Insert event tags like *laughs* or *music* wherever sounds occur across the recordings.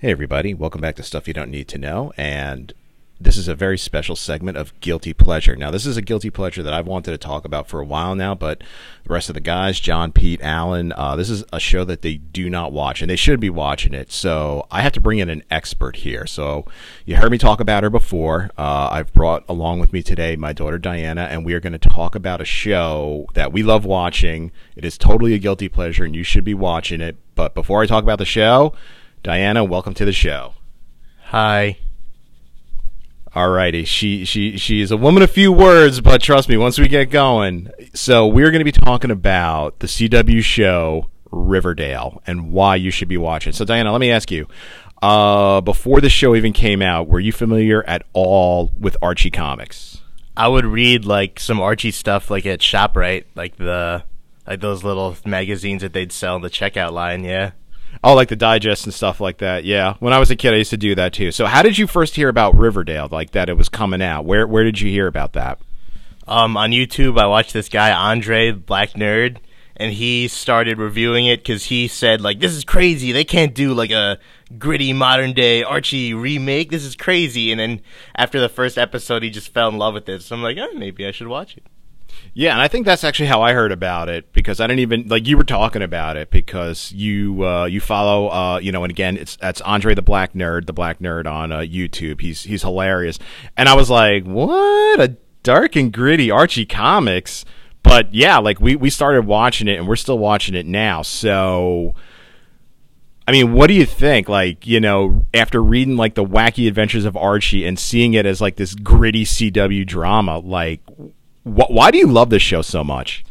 Hey, everybody. Welcome back to Stuff You Don't Need to Know. And this is a very special segment of Guilty Pleasure. Now, this is a guilty pleasure that I've wanted to talk about for a while now, but the rest of the guys, John, Pete, Alan, uh, this is a show that they do not watch, and they should be watching it. So I have to bring in an expert here. So you heard me talk about her before. Uh, I've brought along with me today my daughter Diana, and we are going to talk about a show that we love watching. It is totally a guilty pleasure, and you should be watching it. But before I talk about the show, Diana, welcome to the show. Hi. Alrighty, she she she is a woman of few words, but trust me, once we get going, so we're going to be talking about the CW show Riverdale and why you should be watching. So, Diana, let me ask you: uh, before the show even came out, were you familiar at all with Archie comics? I would read like some Archie stuff, like at Shoprite, like the like those little magazines that they'd sell in the checkout line. Yeah. Oh, like the digest and stuff like that. Yeah. When I was a kid, I used to do that too. So, how did you first hear about Riverdale? Like that it was coming out. Where Where did you hear about that? Um, on YouTube, I watched this guy Andre Black Nerd, and he started reviewing it because he said like, "This is crazy. They can't do like a gritty modern day Archie remake. This is crazy." And then after the first episode, he just fell in love with it. So I'm like, oh, maybe I should watch it. Yeah, and I think that's actually how I heard about it because I didn't even like you were talking about it because you uh, you follow uh, you know and again it's that's Andre the Black Nerd the Black Nerd on uh, YouTube. He's he's hilarious. And I was like what? A dark and gritty Archie comics? But yeah like we we started watching it and we're still watching it now. So I mean, what do you think? Like, you know, after reading like the wacky adventures of Archie and seeing it as like this gritty CW drama, like, wh- why do you love this show so much?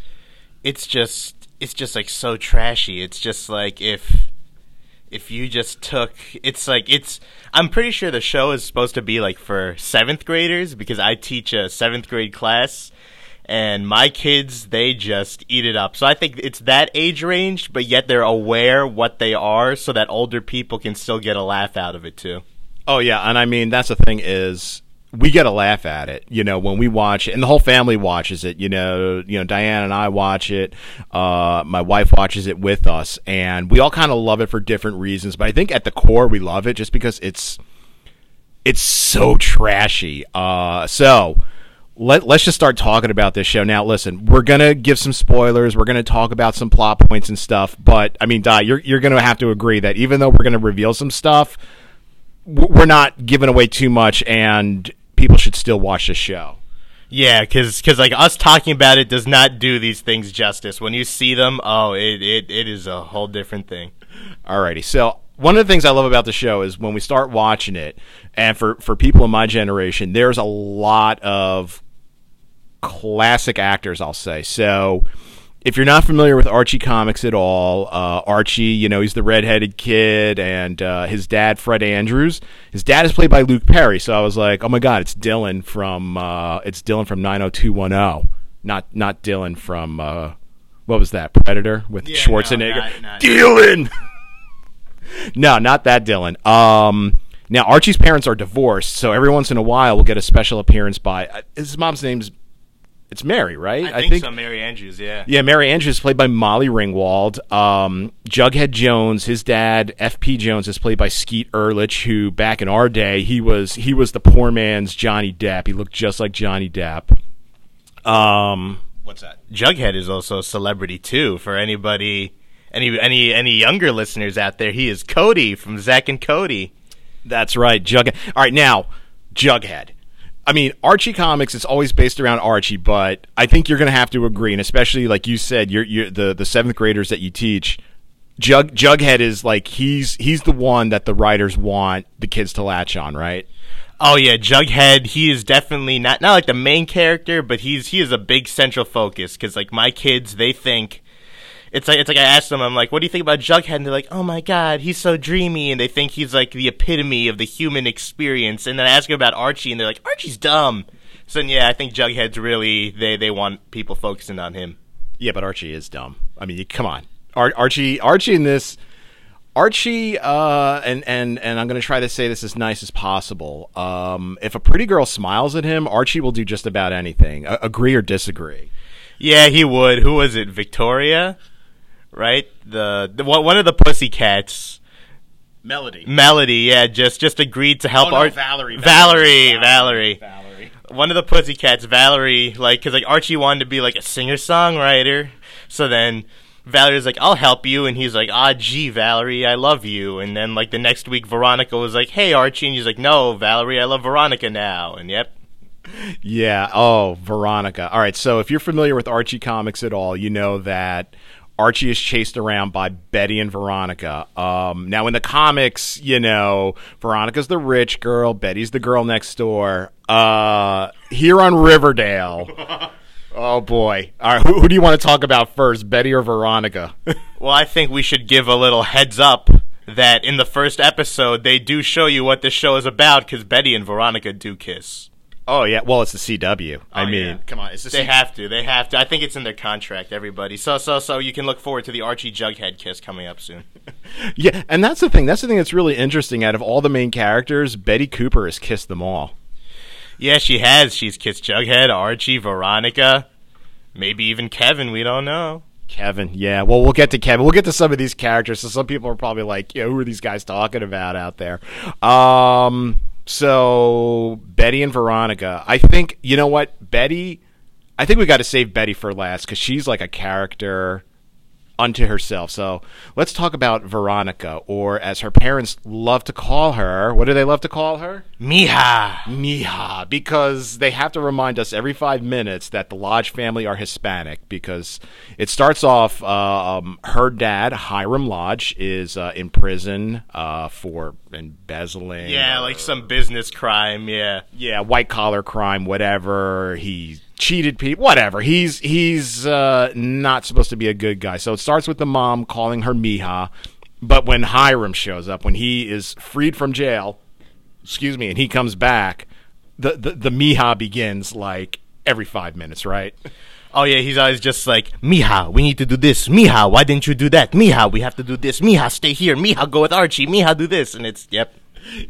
It's just it's just like so trashy. It's just like if if you just took it's like it's I'm pretty sure the show is supposed to be like for seventh graders because I teach a seventh grade class and my kids they just eat it up. So I think it's that age range, but yet they're aware what they are, so that older people can still get a laugh out of it too. Oh yeah, and I mean that's the thing is we get a laugh at it, you know, when we watch it, and the whole family watches it. You know, you know, Diane and I watch it. Uh, my wife watches it with us, and we all kind of love it for different reasons. But I think at the core, we love it just because it's it's so trashy. Uh, so let let's just start talking about this show now. Listen, we're gonna give some spoilers. We're gonna talk about some plot points and stuff. But I mean, Di, you're you're gonna have to agree that even though we're gonna reveal some stuff, we're not giving away too much, and people should still watch the show. Yeah, because cause like us talking about it does not do these things justice. When you see them, oh, it, it, it is a whole different thing. Alrighty, so one of the things I love about the show is when we start watching it, and for, for people in my generation, there's a lot of classic actors, I'll say. So if you're not familiar with Archie comics at all, uh, Archie, you know, he's the redheaded kid, and uh, his dad, Fred Andrews, his dad is played by Luke Perry. So I was like, oh my god, it's Dylan from uh, it's Dylan from 90210, not not Dylan from uh, what was that Predator with Yeah, Schwarzenegger. no, not- not- Dylan. *laughs* no, not that Dylan. Um, now Archie's parents are divorced, so every once in a while we'll get a special appearance by uh, his mom's name's it's Mary, right? I think, so, Mary Andrews. Yeah. yeah, Mary Andrews is played by Molly Ringwald. Um, Jughead Jones, his dad, F.P. Jones, is played by Skeet Ulrich, who back in our day he was he was the poor man's Johnny Depp. He looked just like Johnny Depp. Um, what's that? Jughead is also a celebrity too. For anybody, any any any younger listeners out there, he is Cody from Zack and Cody. That's right, Jughead. All right, now Jughead. I mean, Archie comics is always based around Archie, but I think you're going to have to agree, and especially like you said, you're, you're the the seventh graders that you teach. Jug Jughead is like he's he's the one that the writers want the kids to latch on, right? Oh yeah, Jughead. He is definitely not not like the main character, but he's he is a big central focus because like my kids, they think it's like it's like I asked them, I'm like, what do you think about Jughead? And they're like, oh my god, he's so dreamy, and they think he's like the epitome of the human experience. And then I ask them about Archie, and they're like, Archie's dumb. So yeah, I think Jughead's really they they want people focusing on him. Yeah, but Archie is dumb. I mean, come on, Ar- Archie. Archie in this. Archie, uh, and and and I'm going to try to say this as nice as possible. Um, if a pretty girl smiles at him, Archie will do just about anything. A- agree or disagree? Yeah, he would. Who was it? Victoria, right? The, the one one of the Pussycats. Melody. Melody, yeah, just just agreed to help Oh, no, Ar- Valerie, Valerie, Valerie, Valerie. Valerie. One of the Pussycats, Valerie, like, cause like Archie wanted to be like a singer songwriter, so then Valerie's like, "I'll help you," and he's like, "Ah, gee, Valerie, I love you." And then like the next week, Veronica was like, "Hey, Archie," and he's like, "No, Valerie, I love Veronica now." And yep, Yeah. Oh, Veronica. All right. So if you're familiar with Archie comics at all, you know that Archie is chased around by Betty and Veronica. Um, now in the comics, you know, Veronica's the rich girl, Betty's the girl next door. Uh, here on Riverdale. *laughs* Oh boy! All right, who, who do you want to talk about first, Betty or Veronica? *laughs* Well, I think we should give a little heads up that in the first episode they do show you what this show is about because Betty and Veronica do kiss. Oh yeah, well it's the CW. I Oh, mean, yeah. come on, it's the They C- have to. They have to. I think it's in their contract. Everybody. So so so you can look forward to the Archie Jughead kiss coming up soon. *laughs* Yeah, and that's the thing. That's the thing that's really interesting. Out of all the main characters, Betty Cooper has kissed them all. yeah, she has. She's kissed Jughead, Archie, Veronica, maybe even Kevin. We don't know. Kevin, yeah. Well, we'll get to Kevin. We'll get to some of these characters. So some people are probably like, "Yeah, who are these guys talking about out there?" Um, so Betty and Veronica. I think you know what Betty. I think we got to save Betty for last because she's like a character unto herself. So let's talk about Veronica, or as her parents love to call her. What do they love to call her? Mija. Mija, because they have to remind us every five minutes that the Lodge family are Hispanic. Because it starts off, uh, um, her dad Hiram Lodge is uh, in prison uh, for embezzling. Yeah, or- like some business crime. Yeah. yeah, white collar crime, whatever. He cheated people, whatever. He's he's uh, not supposed to be a good guy. So it starts with the mom calling her Mija, but when Hiram shows up, when he is freed from jail, excuse me, and he comes back, the the, the Mija begins like every five minutes, right? Oh yeah, he's always just like, Mija, we need to do this. Mija, why didn't you do that? Mija, we have to do this. Mija, stay here. Mija, go with Archie. Mija, do this. And it's yep.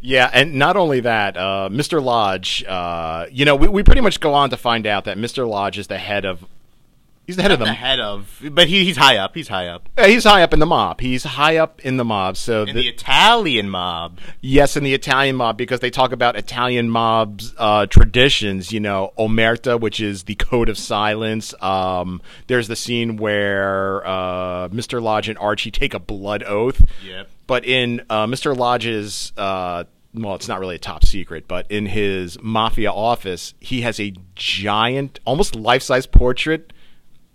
Yeah, and not only that, uh, Mr. Lodge, uh, you know, we, we pretty much go on to find out that Mr. Lodge is the head of. He's the head of The the head of, but he, he's high up. He's high up Yeah, he's high up in the mob. He's high up in the mob. So in the- the Italian mob. yes, in the Italian mob because they talk about Italian mobs uh, traditions. You know, omerta, which is the code of silence. Um, there's the scene where uh, Mr. Lodge and Archie take a blood oath. Yep. But in uh, Mr. Lodge's, uh, well, it's not really a top secret, but in his mafia office, he has a giant, almost life-size portrait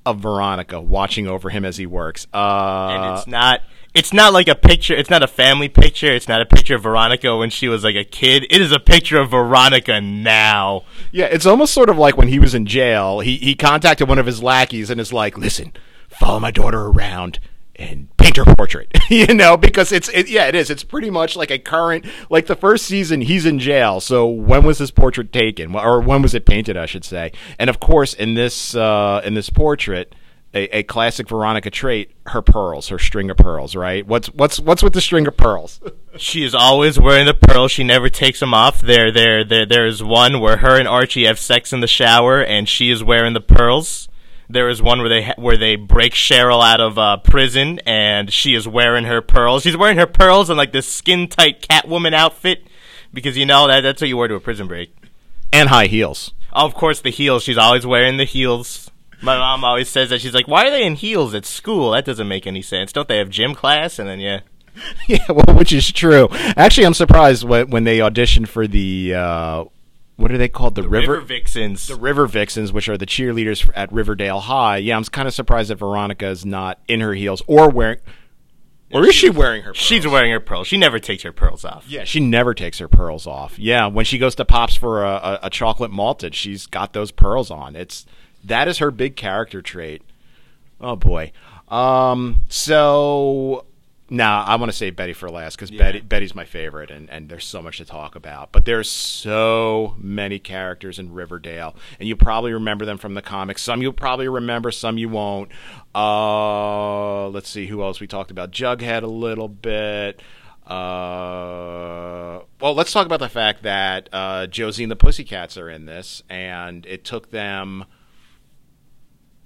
of Veronica watching over him as he works. Uh, and it's not it's not like a picture it's not a family picture it's not a picture of veronica when she was like a kid it is a picture of veronica now Yeah, it's almost sort of like when he was in jail. He he contacted one of his lackeys and is like, "Listen, follow my daughter around and paint her *laughs* portrait." *laughs* you know, because it's it, yeah, it is. It's pretty much like a current like the first season he's in jail. So when was this portrait taken or when was it painted, I should say. And of course, in this uh in this portrait, a, a classic Veronica trait, her pearls, her string of pearls, right? What's what's what's with the string of pearls? *laughs* she is always wearing the pearls she never takes them off there there there there's one where her and archie have sex in the shower and she is wearing the pearls there is one where they ha- where they break Cheryl out of uh, prison and she is wearing her pearls. She's wearing her pearls and like this skin tight Catwoman outfit because you know that that's what you wear to a prison break. and high heels. Of course, the heels. She's always wearing the heels. My mom always says that. She's like, why are they in heels at school? That doesn't make any sense. Don't they have gym class? And then, yeah. *laughs* Yeah, well, which is true. Actually, I'm surprised when, when they auditioned for the uh, what are they called? The, River, River, Vixens. the River Vixens, which are the cheerleaders at Riverdale High. Yeah, I'm kind of surprised that Veronica is not in her heels or wearing, or is she wearing her? Pearls? She's wearing her pearls. She never takes her pearls off. Yeah, she never takes her pearls off. Yeah, when she goes to Pops for a, a, a chocolate malted, she's got those pearls on. It's that is her big character trait. Oh boy. Um. So now I want to say Betty for last because yeah. Betty Betty's my favorite, and, and there's so much to talk about. But there's so many characters in Riverdale, and you probably remember them from the comics. Some you'll probably remember, some you won't. Uh, let's see who else we talked about. Jughead a little bit. Uh, well, let's talk about the fact that uh, Josie and the Pussycats are in this, and it took them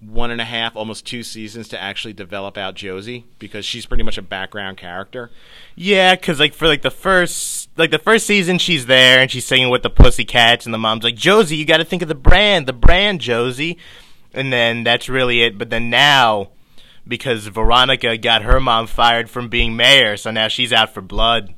one and a half, almost two seasons to actually develop out Josie because she's pretty much a background character. Yeah, because like for like the first like the first season, she's there and she's singing with the Pussycats, and the mom's like, Josie, you got to think of the brand, the brand, Josie, and then that's really it. But then now, because Veronica got her mom fired from being mayor, so now she's out for blood.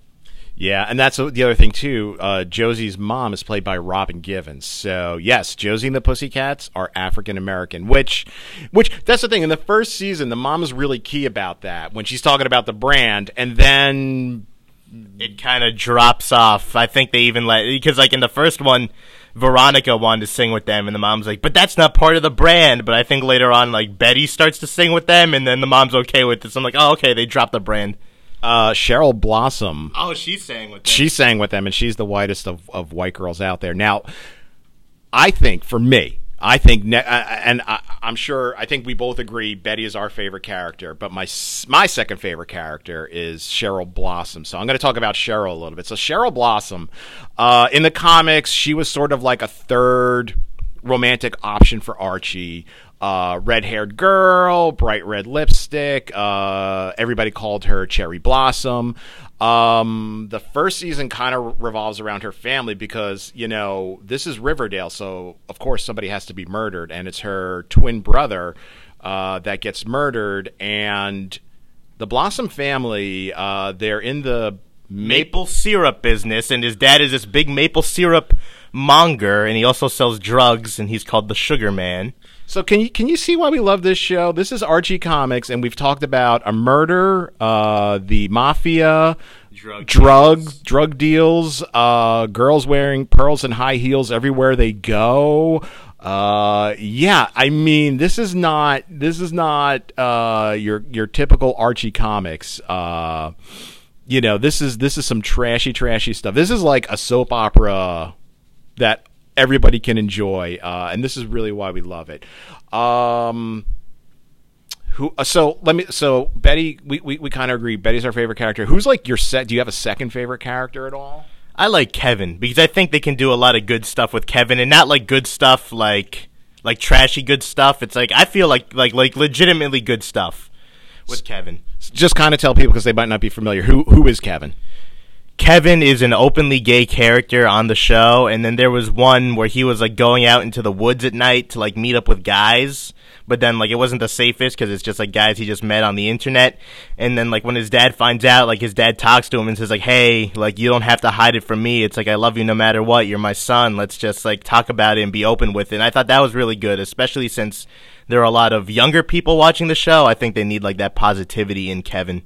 Yeah, and that's the other thing too. Uh, Josie's mom is played by Robin Givens. So yes, Josie and the Pussycats are African American. Which, which that's the thing. In the first season, the mom is really key about that when she's talking about the brand, and then it kind of drops off. I think they even let because like in the first one, Veronica wanted to sing with them, and the mom's like, "But that's not part of the brand." But I think later on, like Betty starts to sing with them, and then the mom's okay with this. I'm like, "Oh, okay, they dropped the brand." Uh, Cheryl Blossom. Oh, she sang with them. She sang with them, and she's the whitest of, of white girls out there. Now, I think for me, I think, ne- and I, am sure, I think we both agree Betty is our favorite character, but my my second favorite character is Cheryl Blossom. So I'm going to talk about Cheryl a little bit. So Cheryl Blossom, uh, in the comics, she was sort of like a third romantic option for Archie uh, red haired girl, bright red lipstick. Uh, everybody called her Cherry Blossom. Um, the first season kind of revolves around her family because, you know, this is Riverdale, so of course somebody has to be murdered, and it's her twin brother uh, that gets murdered. And the Blossom family, uh, they're in the maple syrup business, and his dad is this big maple syrup monger, and he also sells drugs, and he's called the Sugar Man. So can you can you see why we love this show? This is Archie Comics, and we've talked about a murder, uh, the mafia, drug drug deals. drug deals, uh, girls wearing pearls and high heels everywhere they go. Uh, yeah, I mean, this is not this is not uh, your your typical Archie Comics. Uh, you know, this is this is some trashy, trashy stuff. This is like a soap opera that everybody can enjoy, uh, and this is really why we love it. Um, who? Uh, so let me. So Betty, we we, we kind of agree. Betty's our favorite character. Who's like your set? Do you have a second favorite character at all? I like Kevin because I think they can do a lot of good stuff with Kevin, and not like good stuff like like trashy good stuff. It's like I feel like like like legitimately good stuff with Kevin. Just kind of tell people because they might not be familiar. Who who is Kevin? Kevin is an openly gay character on the show, and then there was one where he was like going out into the woods at night to like meet up with guys, but then like it wasn't the safest because it's just like guys he just met on the internet, and then like when his dad finds out, like his dad talks to him and says like, "Hey, like you don't have to hide it from me. It's like I love you no matter what. You're my son. Let's just like talk about it and be open with it." And I thought that was really good, especially since there are a lot of younger people watching the show. I think they need like that positivity in Kevin.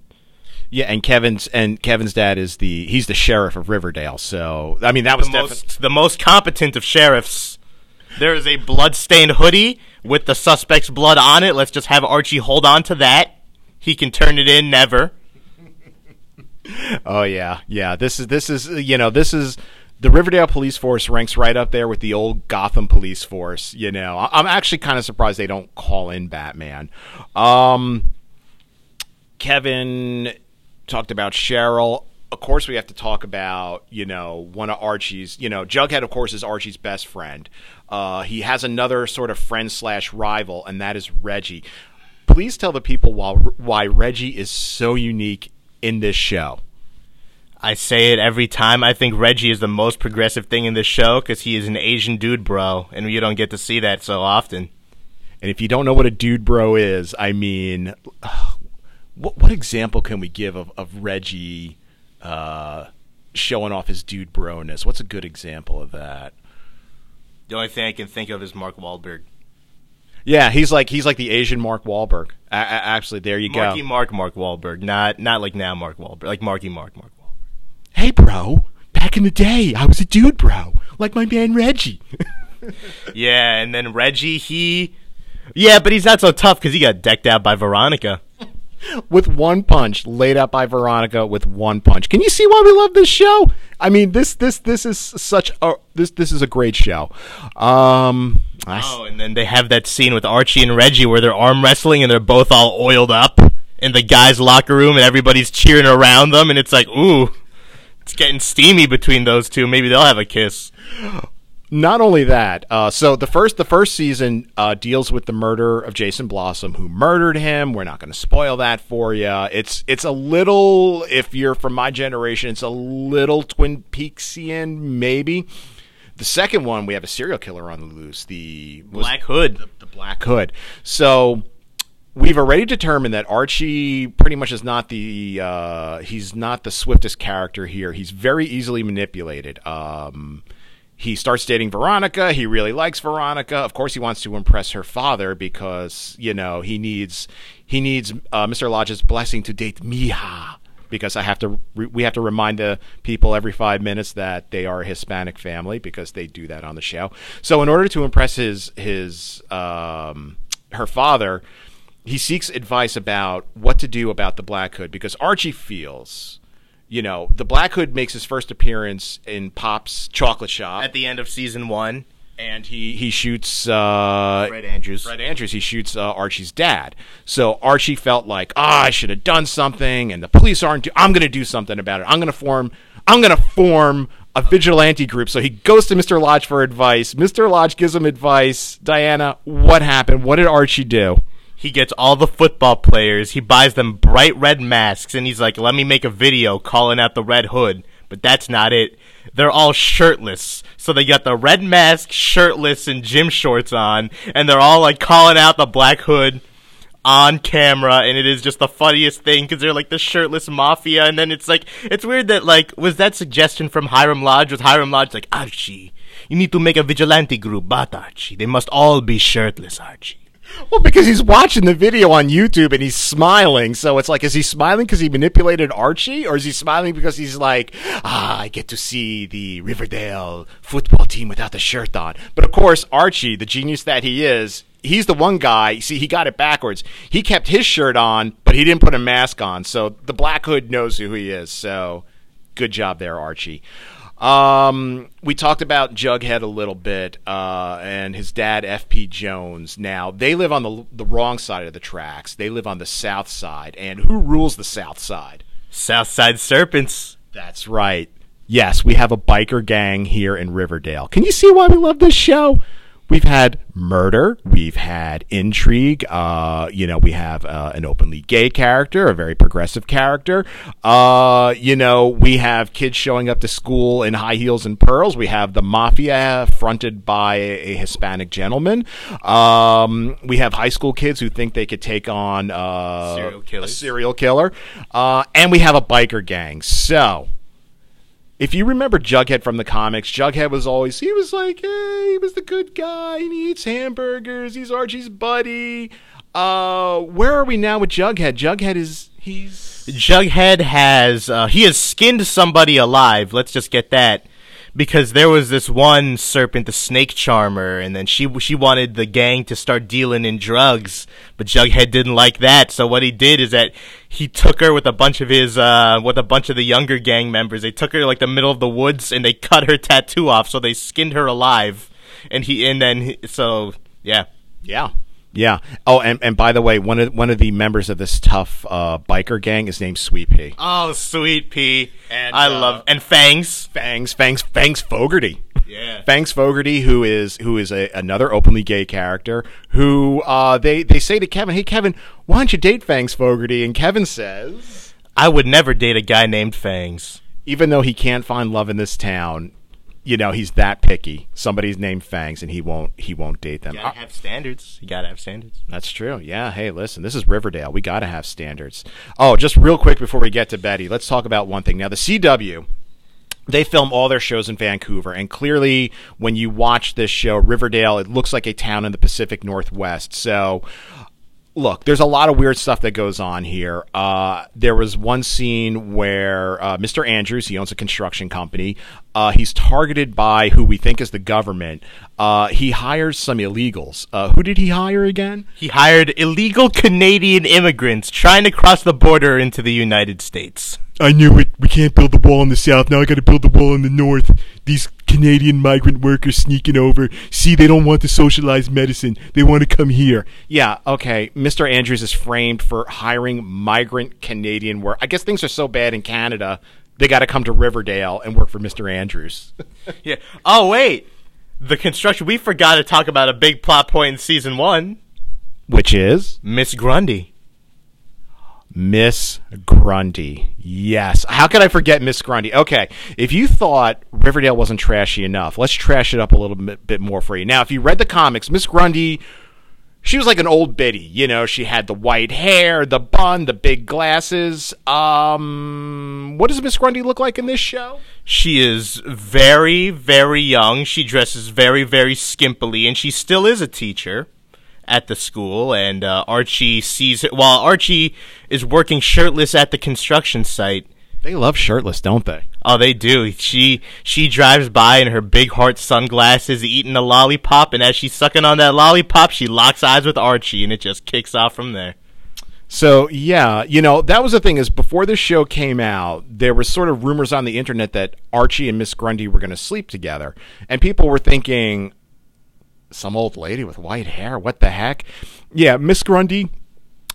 Yeah, and Kevin's and Kevin's dad is the he's the sheriff of Riverdale. So I mean that was the most the most competent of sheriffs. There is a blood-stained hoodie with the suspect's blood on it. Let's just have Archie hold on to that. He can turn it in never. *laughs* oh yeah, yeah. This is this is you know this is the Riverdale police force ranks right up there with the old Gotham police force. You know, I'm actually kind of surprised they don't call in Batman. Um, Kevin talked about Cheryl. Of course, we have to talk about you know one of Archie's. You know, Jughead, of course, is Archie's best friend. Uh, he has another sort of friend slash rival, and that is Reggie. Please tell the people why why Reggie is so unique in this show. I say it every time. I think Reggie is the most progressive thing in this show because he is an Asian dude bro, and you don't get to see that so often. And if you don't know what a dude bro is, I mean, what what example can we give of of Reggie uh, showing off his dude broness? What's a good example of that? The only thing I can think of is Mark Wahlberg. Yeah, he's like he's like the Asian Mark Wahlberg. A- a- actually, there you Marky go. Marky Mark Mark Wahlberg, not not like now Mark Wahlberg, like Marky Mark Mark Wahlberg. Hey, bro. Back in the day, I was a dude, bro, like my man Reggie. *laughs* yeah, and then Reggie, he, yeah, but he's not so tough because he got decked out by Veronica with one punch, laid out by Veronica with one punch. Can you see why we love this show? I mean, this this this is such a this this is a great show. Um, oh, and then they have that scene with Archie and Reggie where they're arm wrestling and they're both all oiled up in the guys' locker room and everybody's cheering around them and it's like, ooh, it's getting steamy between those two. Maybe they'll have a kiss. Not only that, uh, so the first the first season uh, deals with the murder of Jason Blossom, who murdered him. We're not going to spoil that for you. It's it's a little, if you're from my generation, it's a little Twin Peaksian, maybe. The second one, we have a serial killer on the loose. The was- Black Hood. the, the Black Hood. So we've already determined that Archie pretty much is not the uh, he's not the swiftest character here. He's very easily manipulated. Um, he starts dating Veronica. He really likes Veronica. Of course, he wants to impress her father because you know he needs he needs uh, Mr. Lodge's blessing to date Mija. Because I have to, re- we have to remind the people every five minutes that they are a Hispanic family because they do that on the show. So, in order to impress his his um, her father, he seeks advice about what to do about the Black Hood because Archie feels, you know, the Black Hood makes his first appearance in Pop's chocolate shop, At the end of season one, and he he shoots uh, Fred Andrews. Fred Andrews. He shoots uh, Archie's dad. So Archie felt like, ah, I should have done something, and the police aren't. Do- I'm going to do something about it. I'm going to form. I'm going to form a vigilante group. So he goes to Mr. Lodge for advice. Mr. Lodge gives him advice. Diana, what happened? What did Archie do? He gets all the football players. He buys them bright red masks, and he's like, "Let me make a video calling out the Red Hood." But that's not it. They're all shirtless. So they got the red mask, shirtless, and gym shorts on, and they're all like calling out the Black Hood on camera, and it is just the funniest thing because they're like the shirtless mafia, and then it's like it's weird that like was that suggestion from Hiram Lodge? Was Hiram Lodge like Archie? You need to make a vigilante group, but Archie, they must all be shirtless, Archie. Well, because he's watching the video on YouTube and he's smiling. So it's like, is he smiling because he manipulated Archie, or is he smiling because he's like, ah, I get to see the Riverdale football team without the shirt on? But of course, Archie, the genius that he is, he's the one guy. See, he got it backwards. He kept his shirt on, but he didn't put a mask on. So the Black Hood knows who he is. So good job there, Archie. Um, we talked about Jughead a little bit, uh, and his dad, F.P. Jones. Now they live on the the wrong side of the tracks. They live on the south side, and who rules the south side? South Side Serpents. That's right. Yes, we have a biker gang here in Riverdale. Can you see why we love this show? We've had murder, we've had intrigue. Uh, you know, we have uh, an openly gay character, a very progressive character. Uh, you know, we have kids showing up to school in high heels and pearls. We have the mafia fronted by a, a Hispanic gentleman. Um, we have high school kids who think they could take on uh, Serial a serial killer, uh, and we have a biker gang. So if you remember Jughead from the comics, Jughead was always he was like, hey, he was the good guy. He eats hamburgers. He's Archie's buddy. Uh, where are we now with Jughead? Jughead is he's Jughead has uh, he has skinned somebody alive. Let's just get that because there was this one serpent, the snake charmer, and then she she wanted the gang to start dealing in drugs, but Jughead didn't like that. So what he did is that he took her with a bunch of his uh with a bunch of the younger gang members. They took her like the middle of the woods and they cut her tattoo off. So they skinned her alive, and he and then he, so yeah. yeah. Yeah. Oh, and, and by the way, one of one of the members of this tough uh, biker gang is named Sweet Pea. Oh, sweet pea. And, I uh, love and Fangs. Fangs, Fangs, Fangs Fogarty. Yeah. Fangs Fogarty, who is who is a, another openly gay character, who uh, they they say to Kevin, "Hey Kevin, why don't you date Fangs Fogarty?" And Kevin says, I would never date a guy named Fangs. even though he can't find love in this town, you know he's that picky. Somebody's named Fangs, and he won't he won't date them. You gotta have standards. You gotta have standards. That's true. Yeah. Hey, listen, this is Riverdale. We got to have standards. Oh, just real quick before we get to Betty, let's talk about one thing. Now, the CW, they film all their shows in Vancouver, and clearly, when you watch this show, Riverdale, it looks like a town in the Pacific Northwest. So, look, there's a lot of weird stuff that goes on here. Uh, there was one scene where uh, Mr. Andrews, he owns a construction company, uh, he's targeted by who we think is the government. Uh, he hires some illegals. Uh, who did he hire again? He hired illegal Canadian immigrants trying to cross the border into the United States. I knew it. We can't build the wall in the south. Now I got to build the wall in the north. These Canadian migrant workers sneaking over. See, they don't want the socialized medicine. They want to come here. Yeah, okay. Mr. Andrews is framed for hiring migrant Canadian work. I guess things are so bad in Canada, they got to come to Riverdale and work for Mr. Andrews. *laughs* Yeah. Oh wait, the construction. We forgot to talk about a big plot point in season one. Which is Miss Grundy. Miss Grundy. Yes. How could I forget Miss Grundy? Okay. If you thought Riverdale wasn't trashy enough, let's trash it up a little bit, bit more for you. Now, if you read the comics, Miss Grundy, she was like an old biddy. You know, she had the white hair, the bun, the big glasses. Um, what does Miss Grundy look like in this show? She is very, very young. She dresses very, very skimpily, and she still is a teacher at the school. And uh, Archie sees it while Archie is working shirtless at the construction site. They love shirtless, don't they? Oh, they do. She she drives by in her big heart sunglasses, eating a lollipop, and as she's sucking on that lollipop, she locks eyes with Archie, and it just kicks off from there. So yeah, you know that was the thing is before this show came out, there was sort of rumors on the internet that Archie and Miss Grundy were going to sleep together, and people were thinking, some old lady with white hair, what the heck? Yeah, Miss Grundy.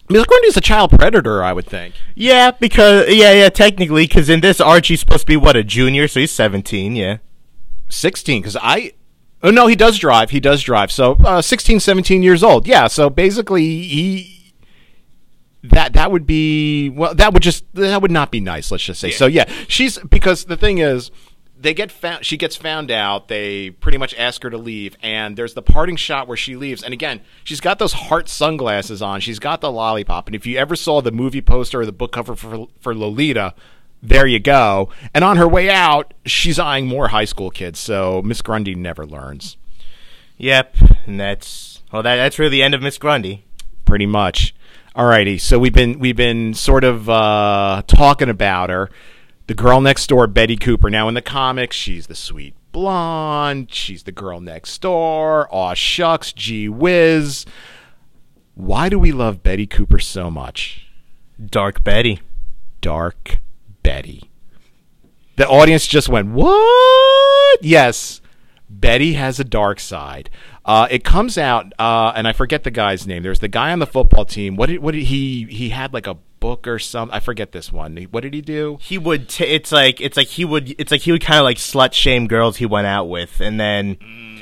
Miss Grundy's a child predator, I would think. Yeah, because yeah, yeah, technically, because in this Archie's supposed to be what a junior, so he's seventeen. Yeah. 16 because i oh no he does drive he does drive so uh, 16 17 years old yeah so basically he that that would be well that would just that would not be nice let's just say so yeah she's because the thing is they get found she gets found out they pretty much ask her to leave and there's the parting shot where she leaves and again she's got those heart sunglasses on she's got the lollipop and if you ever saw the movie poster or the book cover for for lolita there you go. And on her way out, she's eyeing more high school kids. So Miss Grundy never learns, Yep, and that's well, that that's really the end of Miss Grundy. pretty much. Alrighty, so we've been we've been sort of uh, talking about her, the girl next door, Betty Cooper. Now in the comics, she's the sweet blonde. She's the girl next door. Aw shucks, gee whiz. Why do we love Betty Cooper so much? Dark Betty. Dark Betty. The audience just went, What? Yes, Betty has a dark side. Uh, it comes out, uh, and I forget the guy's name. There's the guy on the football team. What did, what did he, he had like a book or some. I forget this one. What did he do? He would. T- it's like it's like he would. It's like he would kind of like slut shame girls he went out with, and then.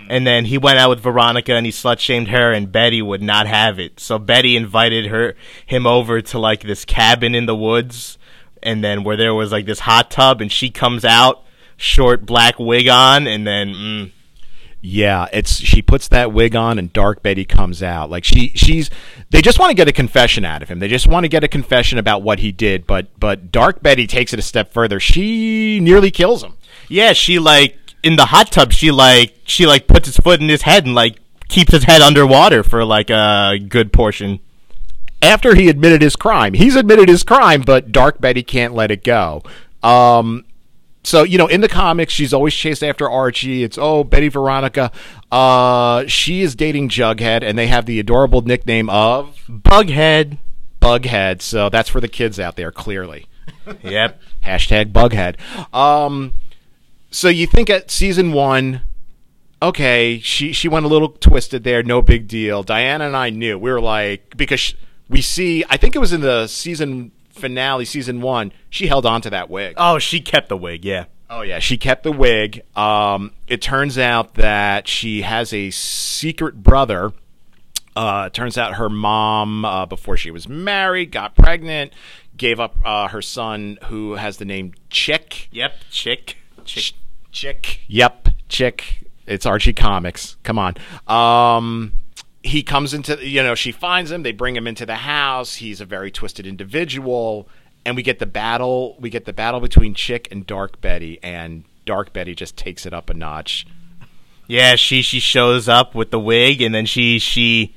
And then he went out with Veronica and he slut shamed her and Betty would not have it. So Betty invited her him over to like this cabin in the woods and then where there was like this hot tub and she comes out short black wig on and then mm, Yeah, it's she puts that wig on and Dark Betty comes out. Like she she's they just want to get a confession out of him. They just want to get a confession about what he did, but but Dark Betty takes it a step further. She nearly kills him. yeah, she like in the hot tub she like she like puts his foot in his head and like keeps his head underwater for like a good portion. After he admitted his crime. He's admitted his crime, but Dark Betty can't let it go. Um so you know in the comics she's always chased after archie. It's oh betty veronica. Uh she is dating jughead and they have the adorable nickname of Bughead. bughead. So that's for the kids out there clearly. *laughs* Yep. hashtag bughead. Um so you think at season one okay she she went a little twisted there no big deal. Diana and i knew. We were like because sh we see i think it was in the season finale season one she held on to that wig Oh, she kept the wig, yeah. Oh yeah, she kept the wig. Um, it turns out that she has a secret brother. Uh, turns out her mom, uh, before she was married, got pregnant, gave up uh, her son, who has the name Chick. Yep, chick. Chick. Chick. Yep, Chick. It's Archie Comics. Come on. Um, he comes into, you know, she finds him. They bring him into the house. He's a very twisted individual, and we get the battle. We get the battle between Chick and Dark Betty, and Dark Betty just takes it up a notch. Yeah, she she shows up with the wig, and then she she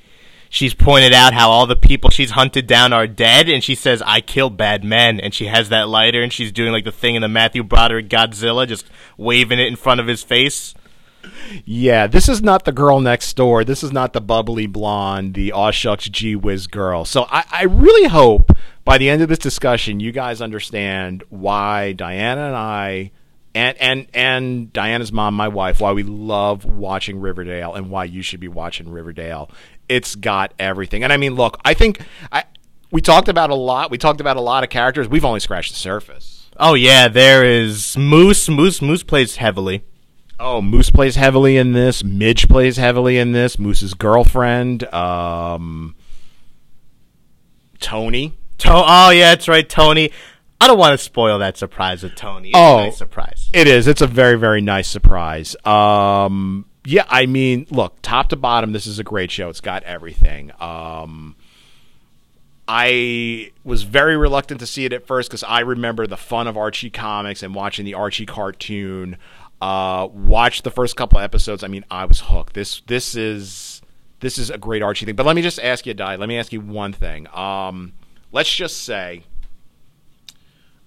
she's pointed out how all the people she's hunted down are dead, and she says, "I kill bad men," and she has that lighter, and she's doing like the thing in the Matthew Broderick Godzilla, just waving it in front of his face. Yeah, this is not the girl next door. This is not the bubbly blonde, the aw shucks gee whiz girl. So I, I really hope by the end of this discussion, you guys understand why Diana and I, and and and Diana's mom, my wife, why we love watching Riverdale and why you should be watching Riverdale. It's got everything, and I mean, look, I think I we talked about a lot. We talked about a lot of characters. We've only scratched the surface. Oh yeah, there is Moose. Moose Moose plays heavily. Oh, Moose plays heavily in this. Midge plays heavily in this. Moose's girlfriend, um, Tony. To- oh yeah, that's right, Tony. I don't want to spoil that surprise with Tony. It's Oh. a nice surprise. It is. It's a very, very nice surprise. Um, yeah, I mean, look, top to bottom, this is a great show. It's got everything. Um, I was very reluctant to see it at first because I remember the fun of Archie comics and watching the Archie cartoon. Uh, watched the first couple episodes. I mean, I was hooked. This this is this is a great Archie thing. But let me just ask you, Di. Let me ask you one thing. Um, let's just say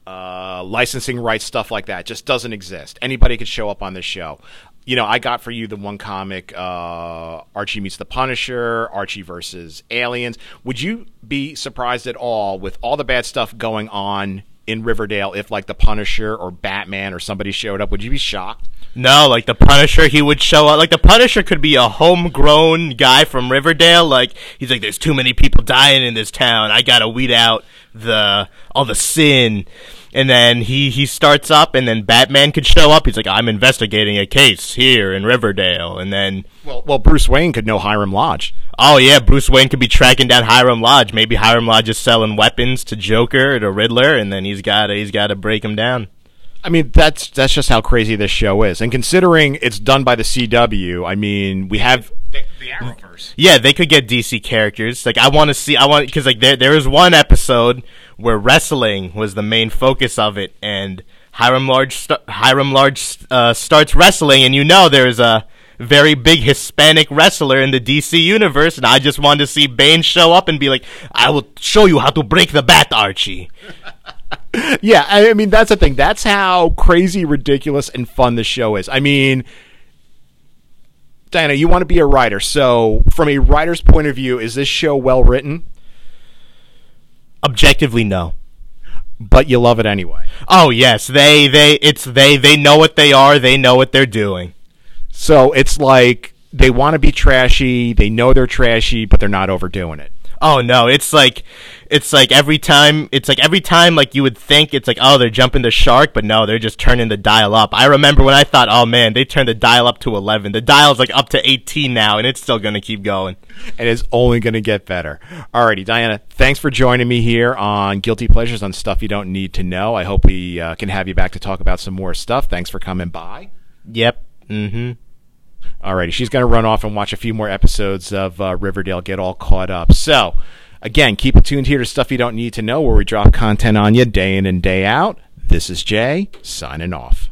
uh, licensing rights, stuff like that, just doesn't exist. Anybody could show up on this show. You know, I got for you the one comic, uh, Archie meets the Punisher, Archie versus aliens. Would you be surprised at all with all the bad stuff going on in Riverdale if, like, the Punisher or Batman or somebody showed up? Would you be shocked? No, like the Punisher, he would show up. Like the Punisher could be a homegrown guy from Riverdale. Like he's like, there's too many people dying in this town. I gotta weed out the all the sin. And then he he starts up, and then Batman could show up. He's like, I'm investigating a case here in Riverdale. And then, Well, well, Bruce Wayne could know Hiram Lodge. oh yeah, Bruce Wayne could be tracking down Hiram Lodge. Maybe Hiram Lodge is selling weapons to Joker or to Riddler, and then he's got he's got to break him down. I mean, that's that's just how crazy this show is. And considering it's done by the CW, I mean, we have the, the Arrowverse. Yeah, they could get DC characters. Like I want to see, I want because like there there was one episode where wrestling was the main focus of it, and Hiram Large st- Hiram Large uh, starts wrestling, and you know there's a very big Hispanic wrestler in the DC universe, and I just wanted to see Bane show up and be like, "I will show you how to break the bat, Archie." *laughs* Yeah, I mean that's the thing. That's how crazy, ridiculous, and fun the show is. I mean, Diana, you want to be a writer, so from a writer's point of view, is this show well written? Objectively, no. But you love it anyway. Oh yes, they they it's they they know what they are. They know what they're doing. So it's like they want to be trashy. They know they're trashy, but they're not overdoing it. Oh no, it's like it's like every time it's like every time like you would think it's like oh they're jumping the shark, but no, they're just turning the dial up. I remember when I thought, oh man, they turned the dial up to eleven. The dial's like up to eighteen now, and it's still gonna keep going. and it's only going to get better. Alrighty, Diana, thanks for joining me here on Guilty Pleasures on Stuff You Don't Need to Know. I hope we uh, can have you back to talk about some more stuff. Thanks for coming by. Yep. Mm-hmm. Alrighty, she's going to run off and watch a few more episodes of uh, Riverdale, get all caught up. So, again, keep it tuned here to Stuff You Don't Need to Know, where we drop content on you day in and day out. This is Jay, signing off.